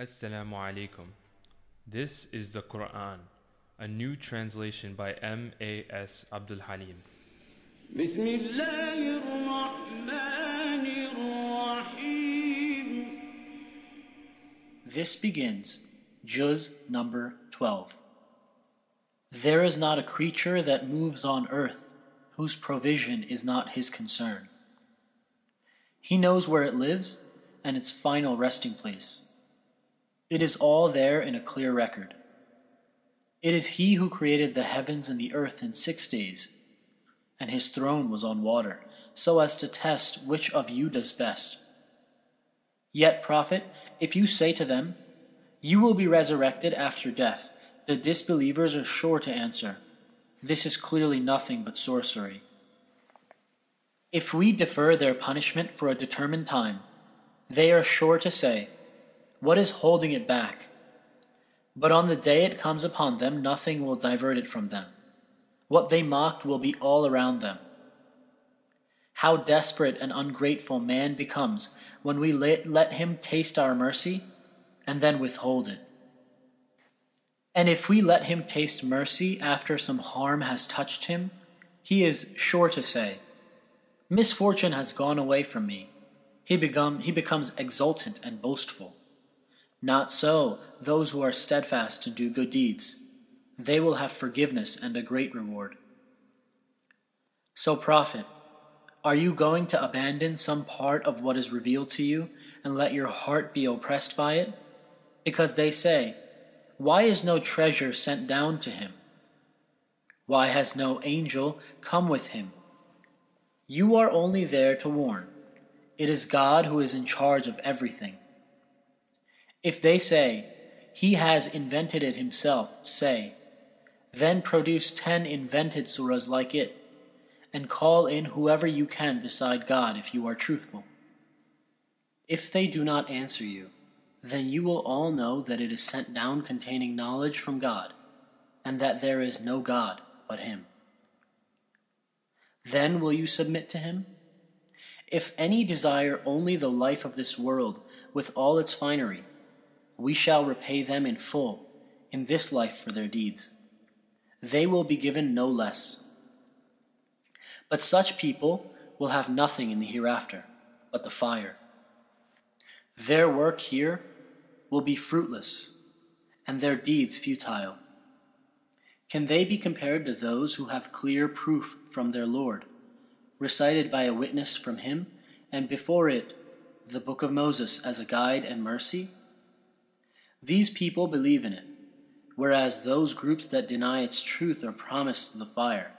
Assalamu alaikum. This is the Quran, a new translation by M.A.S. Abdel Haleem. This begins Juz number 12. There is not a creature that moves on earth whose provision is not his concern. He knows where it lives and its final resting place. It is all there in a clear record. It is he who created the heavens and the earth in six days, and his throne was on water, so as to test which of you does best. Yet, Prophet, if you say to them, You will be resurrected after death, the disbelievers are sure to answer, This is clearly nothing but sorcery. If we defer their punishment for a determined time, they are sure to say, What is holding it back? But on the day it comes upon them, nothing will divert it from them. What they mocked will be all around them. How desperate and ungrateful man becomes when we let, him taste our mercy and then withhold it. And if we let him taste mercy after some harm has touched him, he is sure to say, Misfortune has gone away from me. He, become, he becomes exultant and boastful. Not so those who are steadfast to do good deeds. They will have forgiveness and a great reward. So, Prophet, are you going to abandon some part of what is revealed to you and let your heart be oppressed by it? Because they say, Why is no treasure sent down to him? Why has no angel come with him? You are only there to warn. It is God who is in charge of everything. If they say, He has invented it himself, say, Then produce ten invented surahs like it, and call in whoever you can beside God if you are truthful. If they do not answer you, then you will all know that it is sent down containing knowledge from God, and that there is no God but Him. Then will you submit to Him? If any desire only the life of this world with all its finery, we shall repay them in full in this life for their deeds. They will be given no less. But such people will have nothing in the hereafter but the fire. Their work here will be fruitless, and their deeds futile. Can they be compared to those who have clear proof from their Lord, recited by a witness from Him, and before it the Book of Moses as a guide and mercy? These people believe in it, whereas those groups that deny its truth are promised the fire.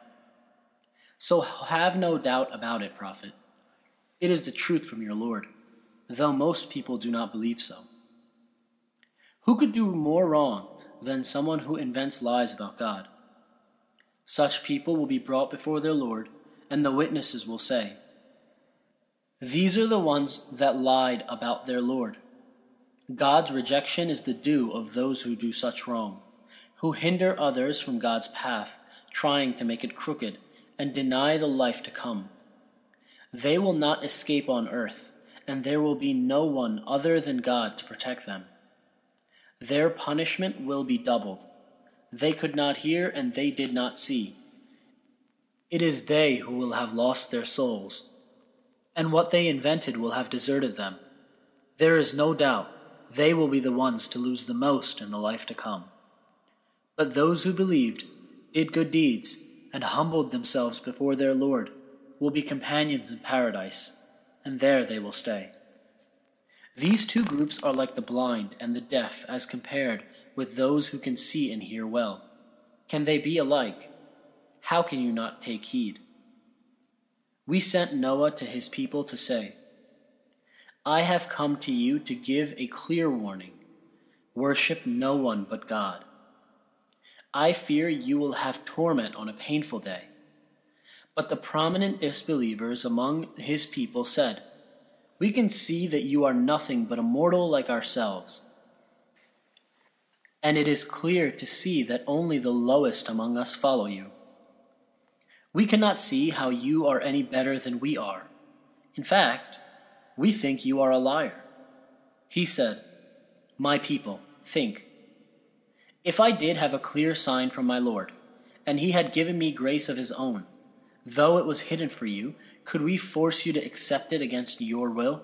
So have no doubt about it, Prophet. It is the truth from your Lord, though most people do not believe so. Who could do more wrong than someone who invents lies about God? Such people will be brought before their Lord, and the witnesses will say, These are the ones that lied about their Lord. God's rejection is the due of those who do such wrong, who hinder others from God's path, trying to make it crooked, and deny the life to come. They will not escape on earth, and there will be no one other than God to protect them. Their punishment will be doubled. They could not hear, and they did not see. It is they who will have lost their souls, and what they invented will have deserted them. There is no doubt they will be the ones to lose the most in the life to come. But those who believed, did good deeds, and humbled themselves before their Lord will be companions in paradise, and there they will stay. These two groups are like the blind and the deaf as compared with those who can see and hear well. Can they be alike? How can you not take heed? We sent Noah to his people to say, I have come to you to give a clear warning. Worship no one but God. I fear you will have torment on a painful day. But the prominent disbelievers among his people said, We can see that you are nothing but a mortal like ourselves. And it is clear to see that only the lowest among us follow you. We cannot see how you are any better than we are. In fact, we think you are a liar. He said, My people, think. If I did have a clear sign from my Lord, and he had given me grace of his own, though it was hidden for you, could we force you to accept it against your will?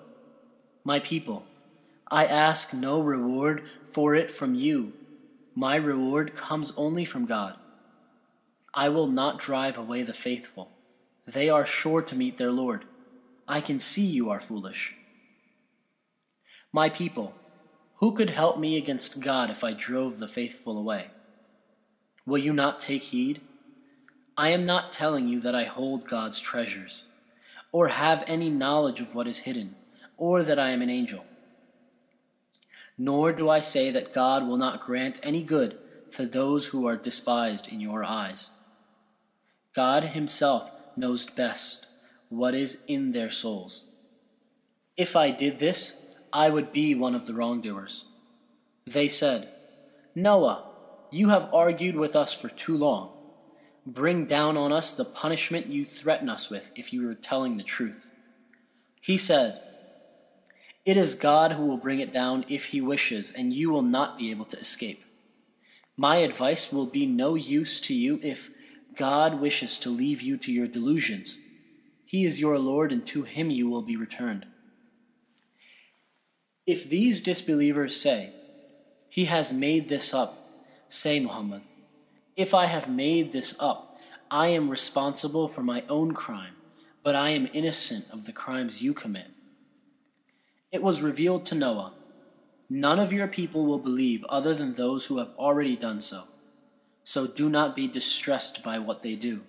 My people, I ask no reward for it from you. My reward comes only from God. I will not drive away the faithful. They are sure to meet their Lord. I can see you are foolish. My people, who could help me against God if I drove the faithful away? Will you not take heed? I am not telling you that I hold God's treasures, or have any knowledge of what is hidden, or that I am an angel. Nor do I say that God will not grant any good to those who are despised in your eyes. God Himself knows best what is in their souls. If I did this, I would be one of the wrongdoers. They said, Noah, you have argued with us for too long. Bring down on us the punishment you threaten us with if you are telling the truth. He said, It is God who will bring it down if he wishes, and you will not be able to escape. My advice will be no use to you if God wishes to leave you to your delusions. He is your Lord, and to him you will be returned. If these disbelievers say, He has made this up, say, Muhammad, If I have made this up, I am responsible for my own crime, but I am innocent of the crimes you commit. It was revealed to Noah, None of your people will believe other than those who have already done so so do not be distressed by what they do.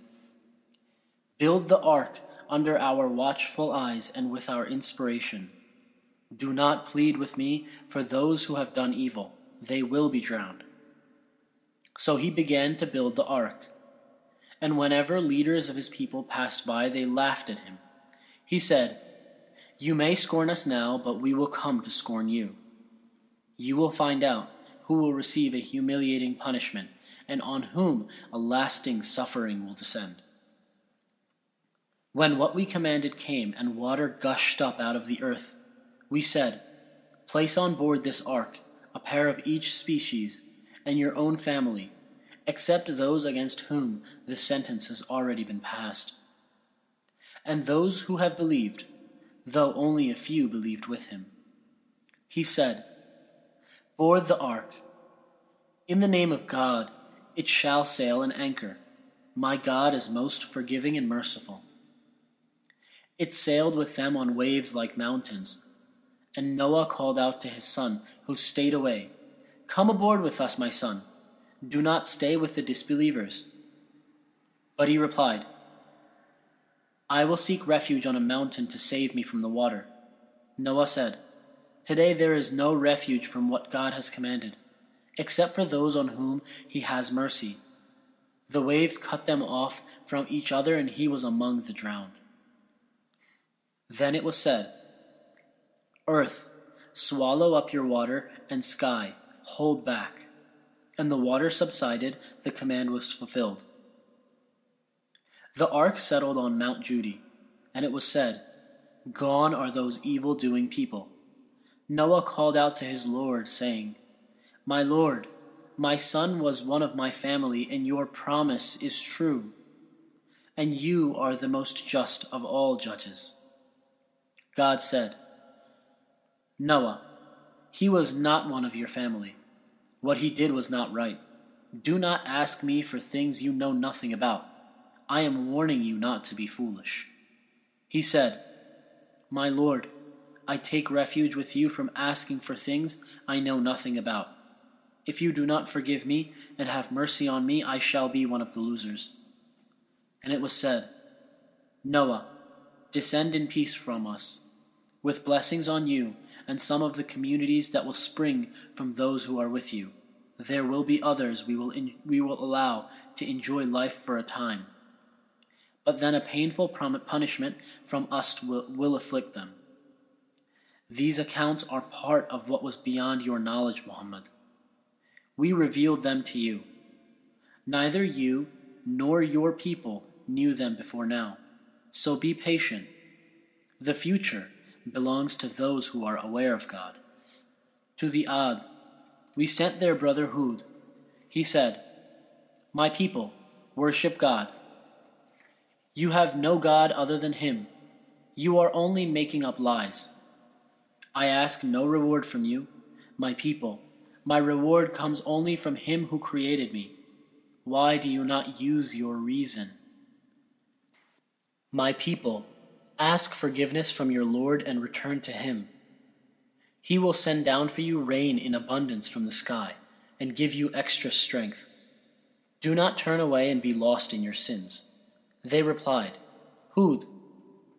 Build the ark under our watchful eyes and with our inspiration. Do not plead with me for those who have done evil, they will be drowned. So he began to build the ark. And whenever leaders of his people passed by, they laughed at him. He said, You may scorn us now, but we will come to scorn you. You will find out who will receive a humiliating punishment and on whom a lasting suffering will descend. When what we commanded came and water gushed up out of the earth, we said, Place on board this ark a pair of each species and your own family, except those against whom the sentence has already been passed. And those who have believed, though only a few believed with him. He said, Board the ark. In the name of God, it shall sail and anchor. My God is most forgiving and merciful. It sailed with them on waves like mountains. And Noah called out to his son, who stayed away, Come aboard with us, my son. Do not stay with the disbelievers. But he replied, I will seek refuge on a mountain to save me from the water. Noah said, Today there is no refuge from what God has commanded except for those on whom he has mercy. The waves cut them off from each other, and he was among the drowned. Then it was said, Earth, swallow up your water, and sky, hold back. And the water subsided, the command was fulfilled. The ark settled on Mount Judi, and it was said, Gone are those evil doing people. Noah called out to his Lord, saying, my Lord, my son was one of my family, and your promise is true. And you are the most just of all judges. God said, Noah, he was not one of your family. What he did was not right. Do not ask me for things you know nothing about. I am warning you not to be foolish. He said, My Lord, I take refuge with you from asking for things I know nothing about. If you do not forgive me and have mercy on me, I shall be one of the losers. And it was said, Noah, descend in peace from us, with blessings on you and some of the communities that will spring from those who are with you. There will be others we will, in, we will allow to enjoy life for a time. But then a painful punishment from us will, will afflict them. These accounts are part of what was beyond your knowledge, Muhammad we revealed them to you. Neither you nor your people knew them before now. So be patient. The future belongs to those who are aware of God. To the Ad, we sent their brother Hud. He said, My people, worship God. You have no God other than Him. You are only making up lies. I ask no reward from you, my people. My reward comes only from Him who created me. Why do you not use your reason? My people, ask forgiveness from your Lord and return to Him. He will send down for you rain in abundance from the sky and give you extra strength. Do not turn away and be lost in your sins. They replied, Hud,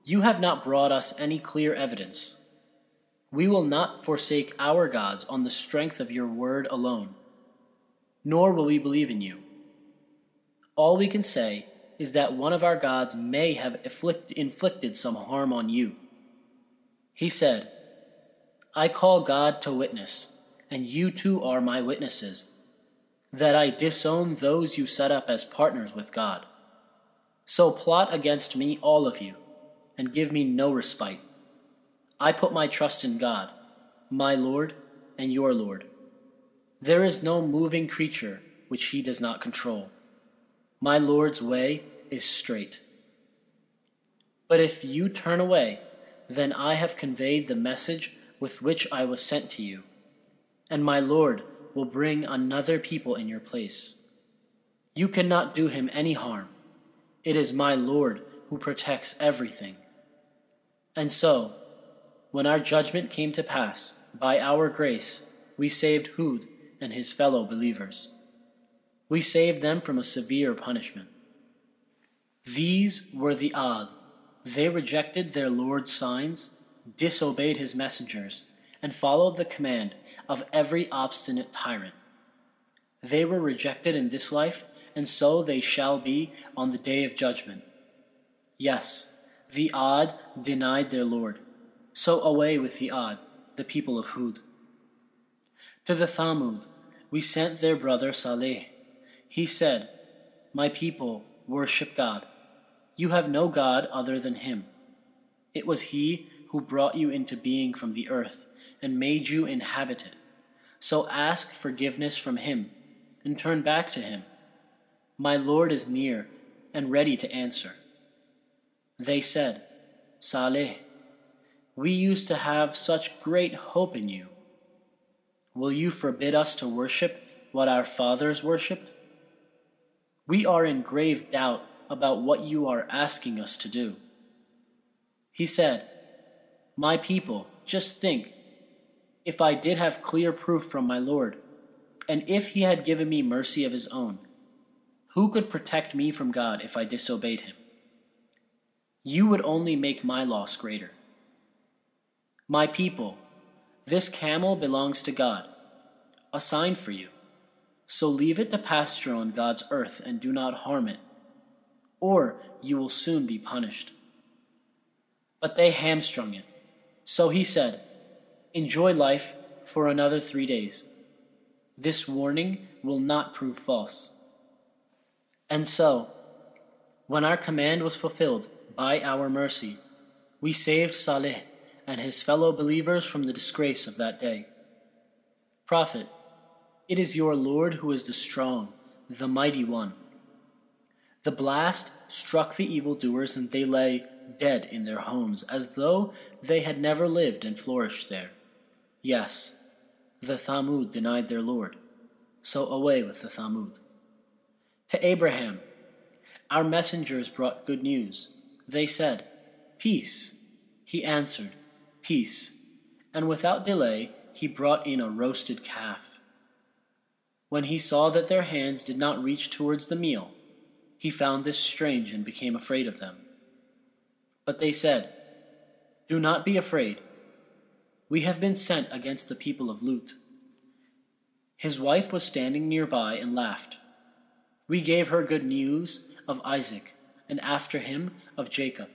you have not brought us any clear evidence. We will not forsake our gods on the strength of your word alone, nor will we believe in you. All we can say is that one of our gods may have inflicted some harm on you. He said, I call God to witness, and you too are my witnesses, that I disown those you set up as partners with God. So plot against me, all of you, and give me no respite. I put my trust in God, my Lord and your Lord. There is no moving creature which he does not control. My Lord's way is straight. But if you turn away, then I have conveyed the message with which I was sent to you, and my Lord will bring another people in your place. You cannot do him any harm. It is my Lord who protects everything. And so, when our judgment came to pass, by our grace, we saved Hud and his fellow believers. We saved them from a severe punishment. These were the Ad. They rejected their Lord's signs disobeyed his messengers, and followed the command of every obstinate tyrant. They were rejected in this life, and so they shall be on the day of judgment. Yes, the Ad denied their Lord. So away with the Ad, the people of Hud. To the Thamud, we sent their brother Saleh. He said, My people, worship God. You have no God other than Him. It was He who brought you into being from the earth and made you inhabit it. So ask forgiveness from him and turn back to him. My Lord is near and ready to answer. They said, Saleh, we used to have such great hope in you. Will you forbid us to worship what our fathers worshipped? We are in grave doubt about what you are asking us to do. He said, my people, just think, if I did have clear proof from my Lord, and if he had given me mercy of his own, who could protect me from God if I disobeyed him? You would only make my loss greater. My people, this camel belongs to God, a sign for you. So leave it to pasture on God's earth and do not harm it, or you will soon be punished. But they hamstrung it so he said, Enjoy life for another three days. This warning will not prove false. And so, when our command was fulfilled by our mercy, we saved Saleh and his fellow believers from the disgrace of that day. Prophet, it is your Lord who is the strong, the mighty one. The blast struck the evildoers, and they lay dead in their homes, as though they had never lived and flourished there. Yes, the Thamud denied their Lord, so away with the Thamud. To Abraham, our messengers brought good news. They said, Peace. He answered, Peace. And without delay, he brought in a roasted calf. When he saw that their hands did not reach towards the meal, he found this strange and became afraid of them. But they said, Do not be afraid. We have been sent against the people of Lut. His wife was standing nearby and laughed. We gave her good news of Isaac, and after him of Jacob.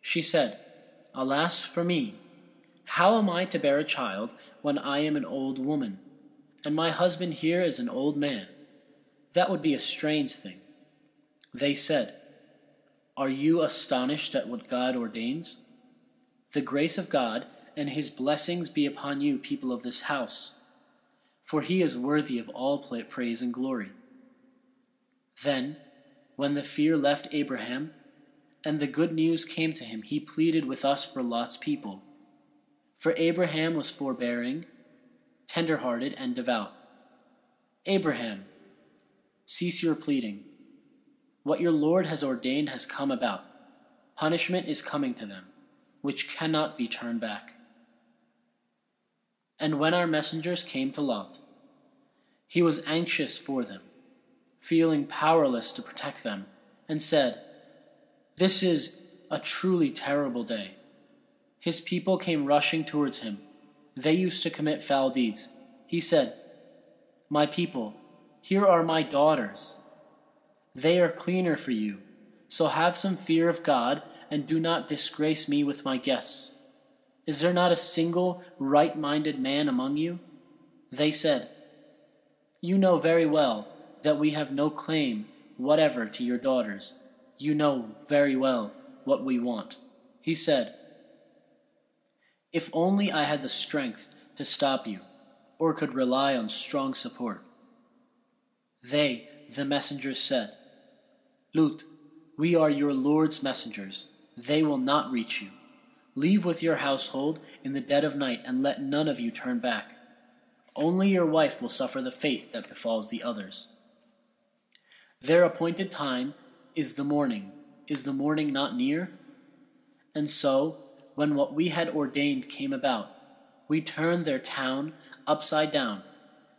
She said, Alas for me! How am I to bear a child when I am an old woman, and my husband here is an old man? That would be a strange thing. They said, are you astonished at what God ordains? The grace of God and his blessings be upon you, people of this house. for he is worthy of all praise and glory. Then, when the fear left Abraham, and the good news came to him, he pleaded with us for Lot's people. For Abraham was forbearing, tender hearted, and devout. Abraham, cease your pleading. What your Lord has ordained has come about. Punishment is coming to them, which cannot be turned back. And when our messengers came to Lot, he was anxious for them, feeling powerless to protect them, and said, This is a truly terrible day. His people came rushing towards him. They used to commit foul deeds. He said, My people, here are my daughters. They are cleaner for you, so have some fear of God and do not disgrace me with my guests. Is there not a single right minded man among you? They said, You know very well that we have no claim whatever to your daughters. You know very well what we want. He said, If only I had the strength to stop you, or could rely on strong support. They, the messengers, said, Lut, we are your Lord's messengers. They will not reach you. Leave with your household in the dead of night, and let none of you turn back. Only your wife will suffer the fate that befalls the others. Their appointed time is the morning. Is the morning not near? And so, when what we had ordained came about, we turned their town upside down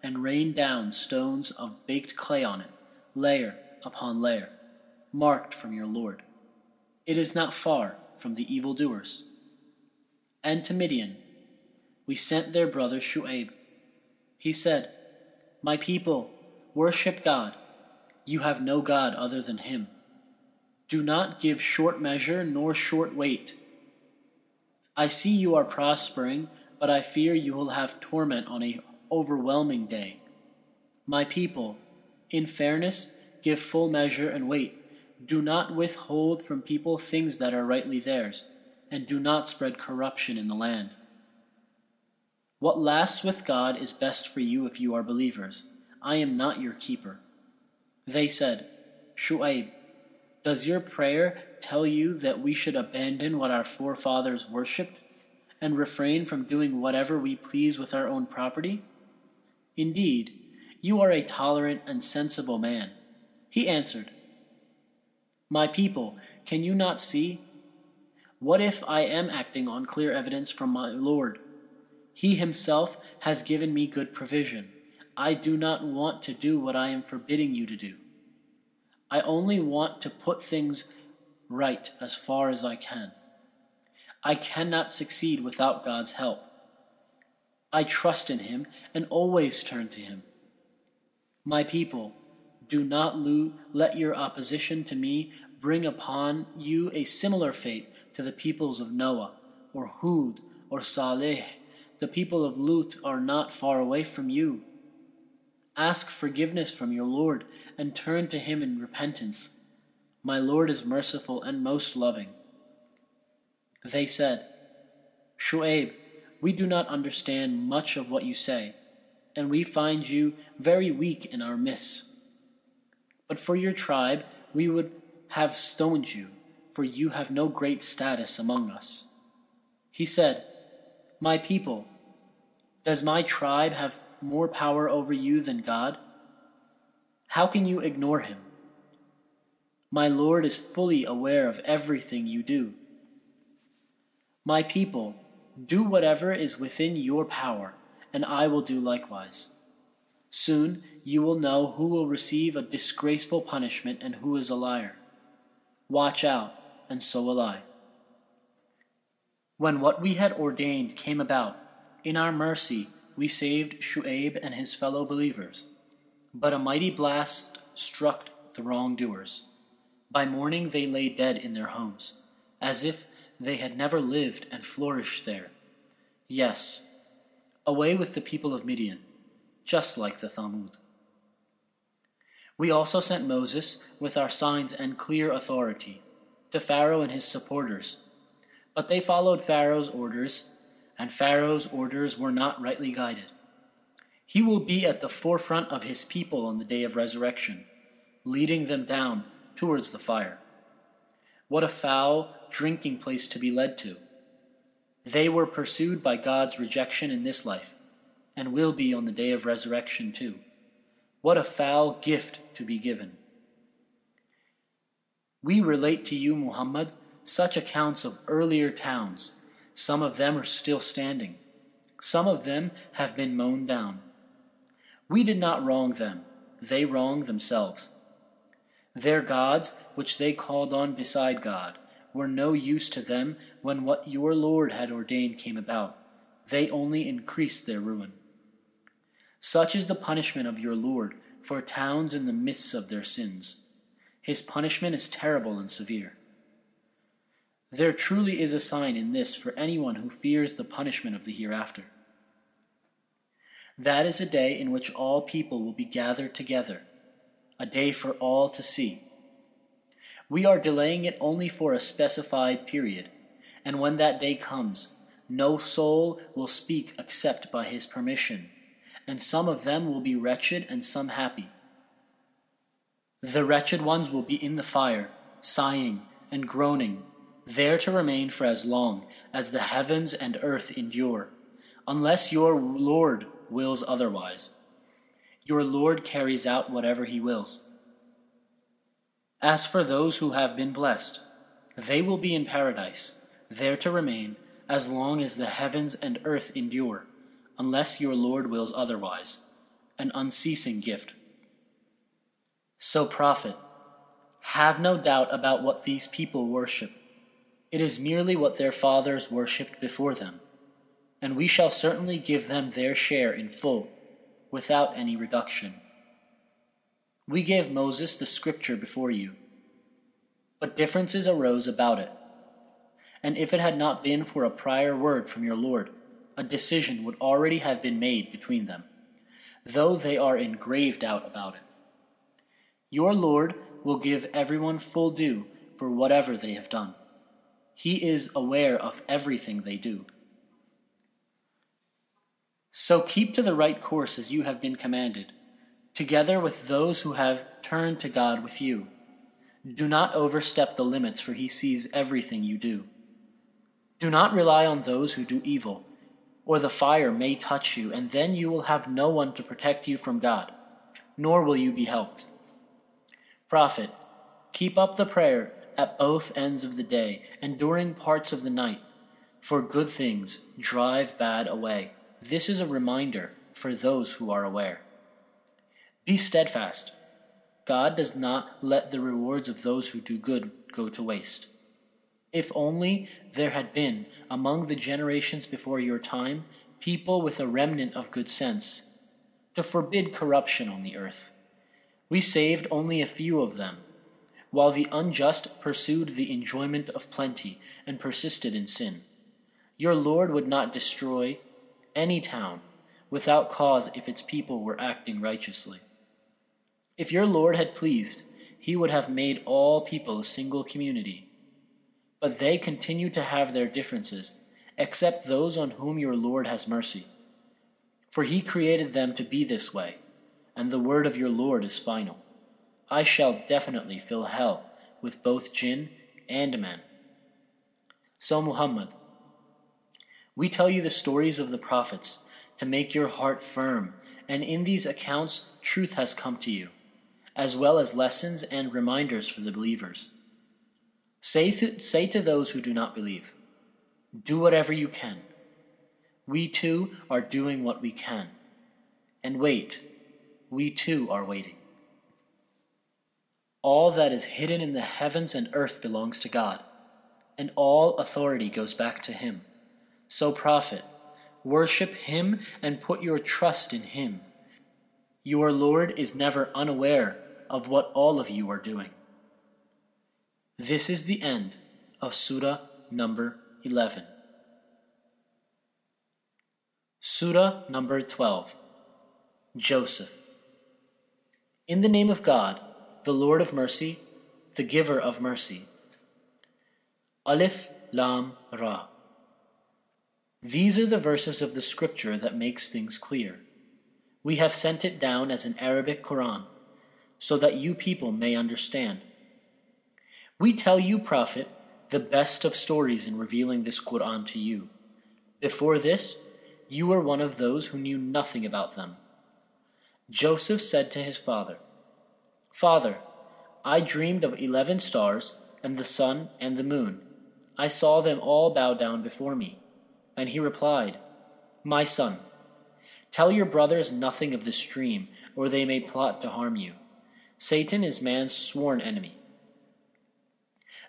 and rained down stones of baked clay on it, layer upon layer, marked from your Lord. It is not far from the evildoers and to Midian, we sent their brother Shu'aib. He said, My people, worship God. You have no God other than Him. Do not give short measure nor short weight. I see you are prospering, but I fear you will have torment on a overwhelming day. My people, in fairness, give full measure and weight. Do not withhold from people things that are rightly theirs and do not spread corruption in the land. What lasts with God is best for you if you are believers. I am not your keeper. They said, Shu'aib, does your prayer tell you that we should abandon what our forefathers worshipped and refrain from doing whatever we please with our own property? Indeed, you are a tolerant and sensible man. He answered, My people, can you not see? What if I am acting on clear evidence from my Lord? He himself has given me good provision. I do not want to do what I am forbidding you to do. I only want to put things right as far as I can. I cannot succeed without God's help. I trust in Him and always turn to Him. My people, do not let your opposition to me bring upon you a similar fate to the peoples of Noah, or Hud, or Saleh. The people of Lut are not far away from you. Ask forgiveness from your Lord and turn to him in repentance. My Lord is merciful and most loving. They said, Shu'aib, we do not understand much of what you say, and we find you very weak in our midst. But for your tribe, we would have stoned you for you have no great status among us. He said, My people, does my tribe have more power over you than God? How can you ignore him? My Lord is fully aware of everything you do. My people, do whatever is within your power, and I will do likewise. Soon you will know who will receive a disgraceful punishment and who is a liar. Watch out and so will I. When what we had ordained came about, in our mercy we saved Shu'aib and his fellow believers. But a mighty blast struck the wrongdoers. By morning they lay dead in their homes, as if they had never lived and flourished there. Yes, away with the people of Midian, just like the Thamud. We also sent Moses with our signs and clear authority to Pharaoh and his supporters. But they followed Pharaoh's orders, and Pharaoh's orders were not rightly guided. He will be at the forefront of his people on the day of resurrection, leading them down towards the fire. What a foul drinking place to be led to! They were pursued by God's rejection in this life, and will be on the day of resurrection too. What a foul gift to be given! We relate to you, Muhammad, such accounts of earlier towns. Some of them are still standing. Some of them have been mown down. We did not wrong them, they wronged themselves. Their gods, which they called on beside God, were no use to them when what your Lord had ordained came about. They only increased their ruin. Such is the punishment of your Lord for towns in the midst of their sins. His punishment is terrible and severe. There truly is a sign in this for anyone who fears the punishment of the hereafter. That is a day in which all people will be gathered together, a day for all to see. We are delaying it only for a specified period, and when that day comes, no soul will speak except by his permission, and some of them will be wretched and some happy. The wretched ones will be in the fire, sighing and groaning, there to remain for as long as the heavens and earth endure, unless your Lord wills otherwise. Your Lord carries out whatever he wills. As for those who have been blessed, they will be in paradise, there to remain as long as the heavens and earth endure, unless your Lord wills otherwise, an unceasing gift. So, Prophet, have no doubt about what these people worship. It is merely what their fathers worshipped before them and we shall certainly give them their share in full, without any reduction. We gave Moses the scripture before you, but differences arose about it. And if it had not been for a prior word from your Lord, a decision would already have been made between them, though they are in grave doubt about it. Your Lord will give everyone full due for whatever they have done. He is aware of everything they do. So keep to the right course as you have been commanded, together with those who have turned to God with you. Do not overstep the limits, for he sees everything you do. Do not rely on those who do evil, or the fire may touch you, and then you will have no one to protect you from God, nor will you be helped. Prophet, keep up the prayer at both ends of the day and during parts of the night, for good things drive bad away. This is a reminder for those who are aware. Be steadfast. God does not let the rewards of those who do good go to waste. If only there had been, among the generations before your time, people with a remnant of good sense, to forbid corruption on the earth. We saved only a few of them, while the unjust pursued the enjoyment of plenty and persisted in sin. Your Lord would not destroy any town without cause if its people were acting righteously. If your Lord had pleased, he would have made all people a single community. But they continue to have their differences, except those on whom your Lord has mercy. For he created them to be this way, and the word of your Lord is final. I shall definitely fill hell with both jinn and men. So, Muhammad, we tell you the stories of the prophets to make your heart firm, and in these accounts truth has come to you, as well as lessons and reminders for the believers. Say, th- say to those who do not believe, Do whatever you can. We too are doing what we can. And wait, we too are waiting. All that is hidden in the heavens and earth belongs to God, and all authority goes back to Him. So, prophet, worship him and put your trust in him. Your Lord is never unaware of what all of you are doing. This is the end of Surah number 11. Surah number 12 Joseph. In the name of God, the Lord of mercy, the giver of mercy. Alif Lam Ra. These are the verses of the scripture that makes things clear. We have sent it down as an Arabic Quran, so that you people may understand. We tell you, Prophet, the best of stories in revealing this Quran to you. Before this, you were one of those who knew nothing about them. Joseph said to his father, Father, I dreamed of eleven stars, and the sun and the moon. I saw them all bow down before me. And he replied, My son, tell your brothers nothing of this dream, or they may plot to harm you. Satan is man's sworn enemy.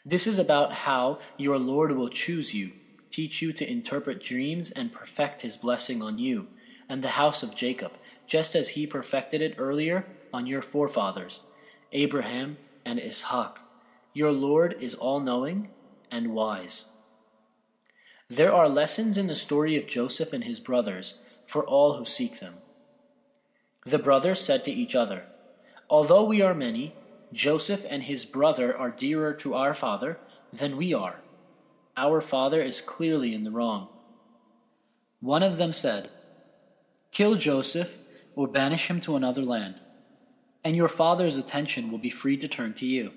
This is about how your Lord will choose you, teach you to interpret dreams, and perfect his blessing on you and the house of Jacob, just as he perfected it earlier on your forefathers, Abraham and Ishak. Your Lord is all knowing and wise. There are lessons in the story of Joseph and his brothers for all who seek them. The brothers said to each other, Although we are many, Joseph and his brother are dearer to our father than we are. Our father is clearly in the wrong. One of them said, Kill Joseph or banish him to another land, and your father's attention will be free to turn to you.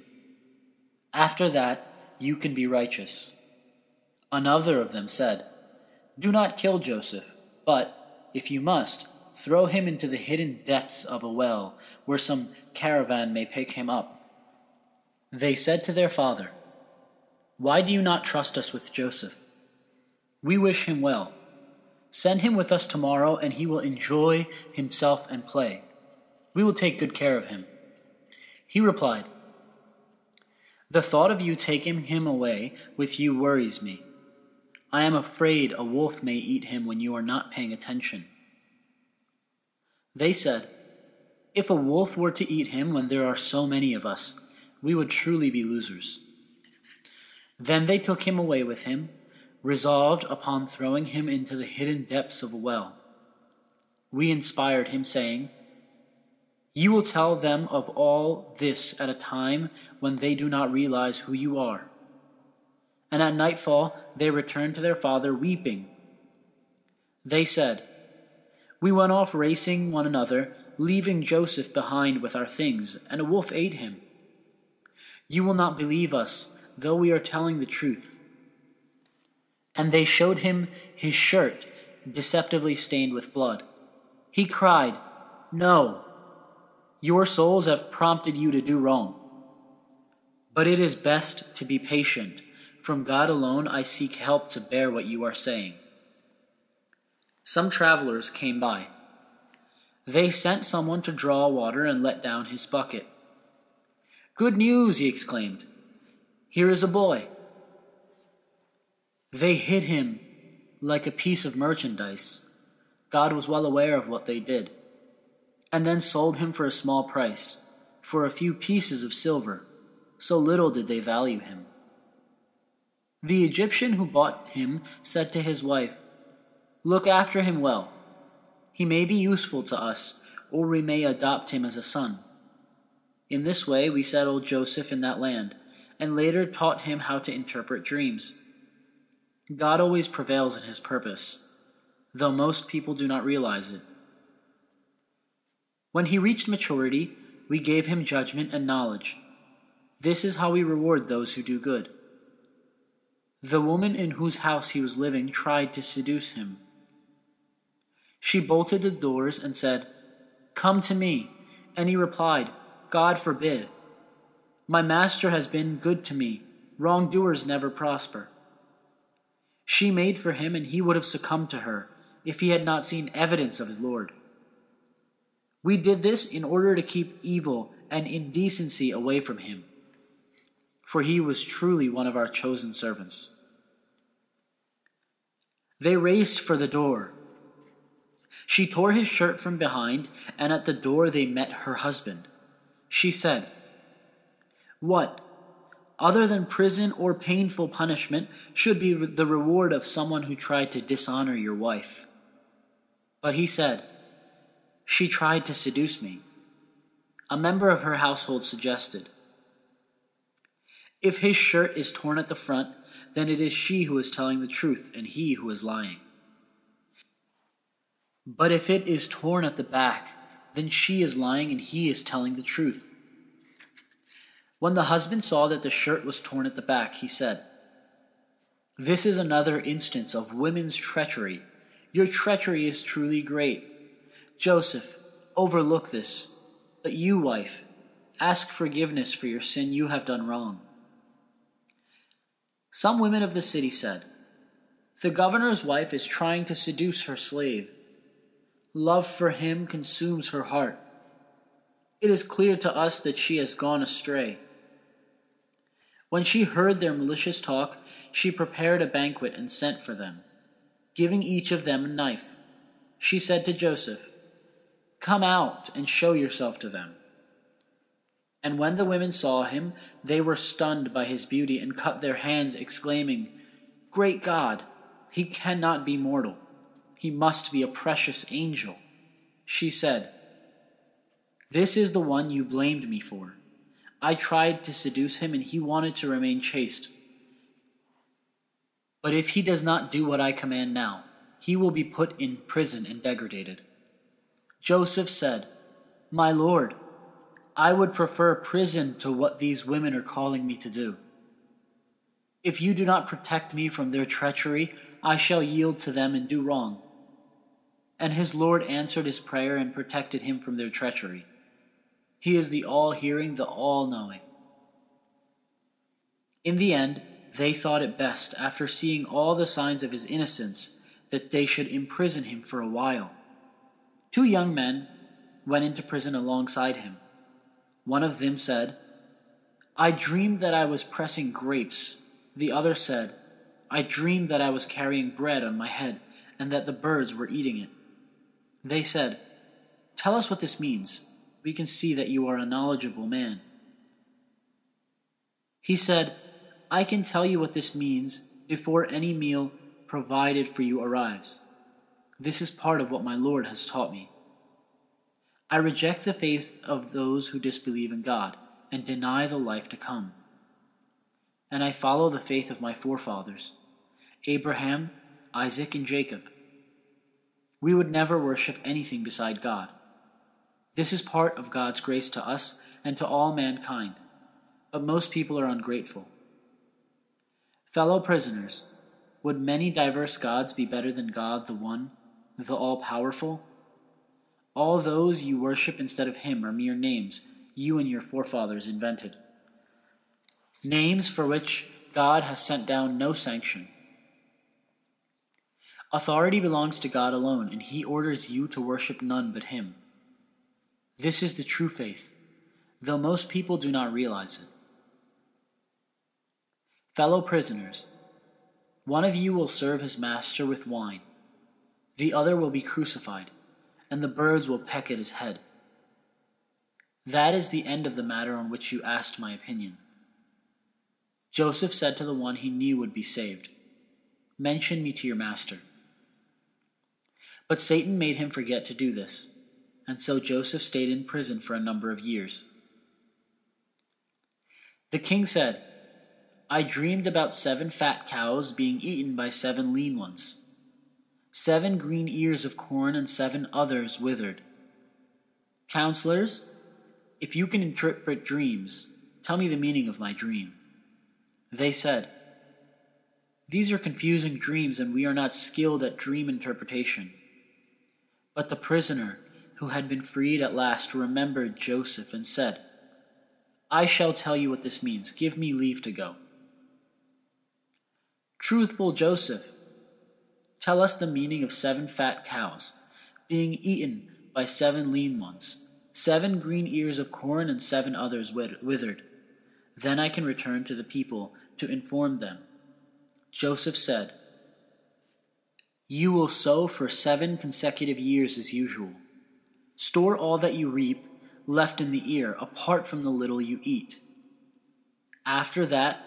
After that, you can be righteous. Another of them said, Do not kill Joseph, but, if you must, throw him into the hidden depths of a well, where some caravan may pick him up. They said to their father, Why do you not trust us with Joseph? We wish him well. Send him with us tomorrow, and he will enjoy himself and play. We will take good care of him. He replied, The thought of you taking him away with you worries me. I am afraid a wolf may eat him when you are not paying attention. They said, If a wolf were to eat him when there are so many of us, we would truly be losers. Then they took him away with him, resolved upon throwing him into the hidden depths of a well. We inspired him, saying, You will tell them of all this at a time when they do not realize who you are. And at nightfall they returned to their father weeping. They said, we went off racing one another, leaving Joseph behind with our things, and a wolf ate him. You will not believe us, though we are telling the truth. And they showed him his shirt, deceptively stained with blood. He cried, No, your souls have prompted you to do wrong. But it is best to be patient. From God alone I seek help to bear what you are saying. Some travelers came by. They sent someone to draw water and let down his bucket. Good news, he exclaimed. Here is a boy. They hid him like a piece of merchandise. God was well aware of what they did, and then sold him for a small price, for a few pieces of silver. So little did they value him. The Egyptian who bought him said to his wife, Look after him well. He may be useful to us, or we may adopt him as a son. In this way we settled Joseph in that land, and later taught him how to interpret dreams. God always prevails in his purpose, though most people do not realize it. When he reached maturity, we gave him judgment and knowledge. This is how we reward those who do good. The woman in whose house he was living tried to seduce him. She bolted the doors and said, Come to me. And he replied, God forbid. My master has been good to me. Wrongdoers never prosper. She made for him, and he would have succumbed to her if he had not seen evidence of his Lord. We did this in order to keep evil and indecency away from him, for he was truly one of our chosen servants. They raced for the door she tore his shirt from behind, and at the door they met her husband. She said, What, other than prison or painful punishment, should be the reward of someone who tried to dishonor your wife? But he said, She tried to seduce me. A member of her household suggested, If his shirt is torn at the front, then it is she who is telling the truth and he who is lying. But if it is torn at the back, then she is lying and he is telling the truth. When the husband saw that the shirt was torn at the back, he said, This is another instance of women's treachery. Your treachery is truly great. Joseph, overlook this. But you, wife, ask forgiveness for your sin you have done wrong. Some women of the city said, The governor's wife is trying to seduce her slave. Love for him consumes her heart. It is clear to us that she has gone astray. When she heard their malicious talk, she prepared a banquet and sent for them, giving each of them a knife. She said to Joseph, Come out and show yourself to them. And when the women saw him, they were stunned by his beauty and cut their hands, exclaiming, Great God, he cannot be mortal. He must be a precious angel. She said, This is the one you blamed me for. I tried to seduce him, and he wanted to remain chaste. But if he does not do what I command now, he will be put in prison and degraded. Joseph said, My Lord, I would prefer prison to what these women are calling me to do. If you do not protect me from their treachery, I shall yield to them and do wrong. And his Lord answered his prayer and protected him from their treachery. He is the all hearing, the all knowing. In the end, they thought it best, after seeing all the signs of his innocence, that they should imprison him for a while. Two young men went into prison alongside him. One of them said, I dreamed that I was pressing grapes. The other said, I dreamed that I was carrying bread on my head and that the birds were eating it. They said, Tell us what this means we can see that you are a knowledgeable man. He said, I can tell you what this means before any meal provided for you arrives. This is part of what my Lord has taught me. I reject the faith of those who disbelieve in God and deny the life to come. And I follow the faith of my forefathers, Abraham, Isaac, and Jacob. We would never worship anything beside God. This is part of God's grace to us and to all mankind, but most people are ungrateful. Fellow prisoners, would many diverse gods be better than God, the one, the all powerful? All those you worship instead of Him are mere names you and your forefathers invented. Names for which God has sent down no sanction. Authority belongs to God alone, and He orders you to worship none but Him. This is the true faith, though most people do not realize it. Fellow prisoners, one of you will serve his master with wine, the other will be crucified, and the birds will peck at his head. That is the end of the matter on which you asked my opinion. Joseph said to the one he knew would be saved, Mention me to your master. But Satan made him forget to do this and so Joseph stayed in prison for a number of years. The king said, I dreamed about seven fat cows being eaten by seven lean ones. Seven green ears of corn and seven others withered. Counselors, if you can interpret dreams, tell me the meaning of my dream. They said, These are confusing dreams, and we are not skilled at dream interpretation. But the prisoner, who had been freed at last, remembered Joseph and said, I shall tell you what this means. Give me leave to go. Truthful Joseph, tell us the meaning of seven fat cows being eaten by seven lean ones, seven green ears of corn, and seven others withered. Then I can return to the people to inform them. Joseph said, You will sow for seven consecutive years as usual. Store all that you reap left in the ear, apart from the little you eat. After that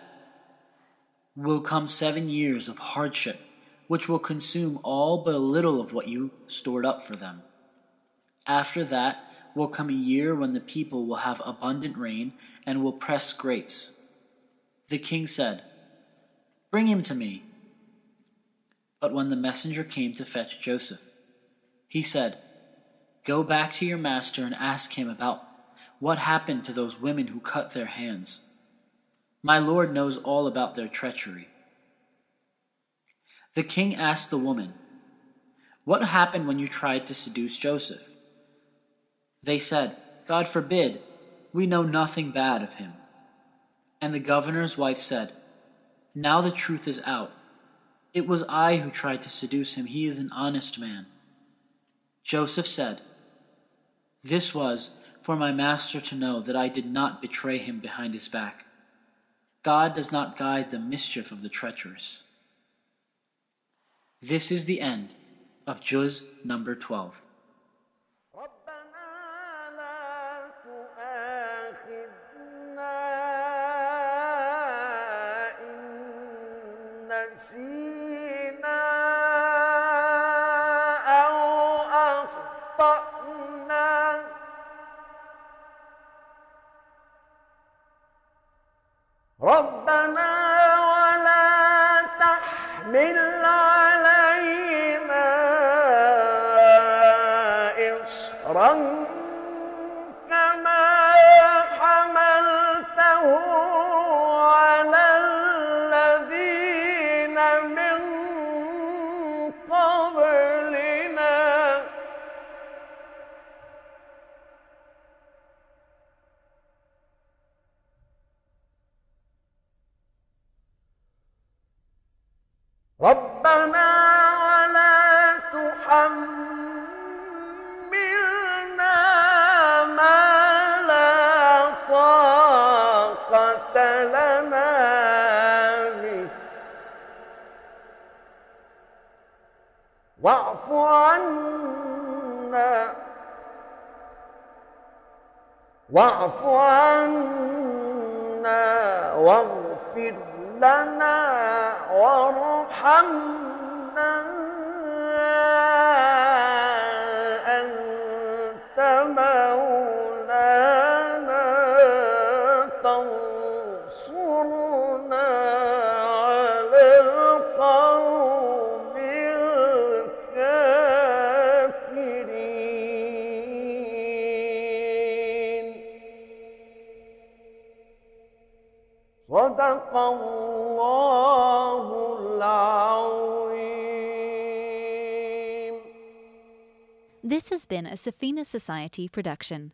will come seven years of hardship, which will consume all but a little of what you stored up for them. After that will come a year when the people will have abundant rain and will press grapes. The king said, Bring him to me. But when the messenger came to fetch Joseph, He said, Go back to your master and ask him about what happened to those women who cut their hands. My lord knows all about their treachery. The king asked the woman, What happened when you tried to seduce Joseph? They said, God forbid, we know nothing bad of him. And the governor's wife said, Now the truth is out. It was I who tried to seduce him. He is an honest man. Joseph said, This was for my master to know that I did not betray him behind his back. God does not guide the mischief of the treacherous. This is the end of Juz number 12. See? واعف عنا واغفر لنا وارحمنا. This has been a Safina Society production.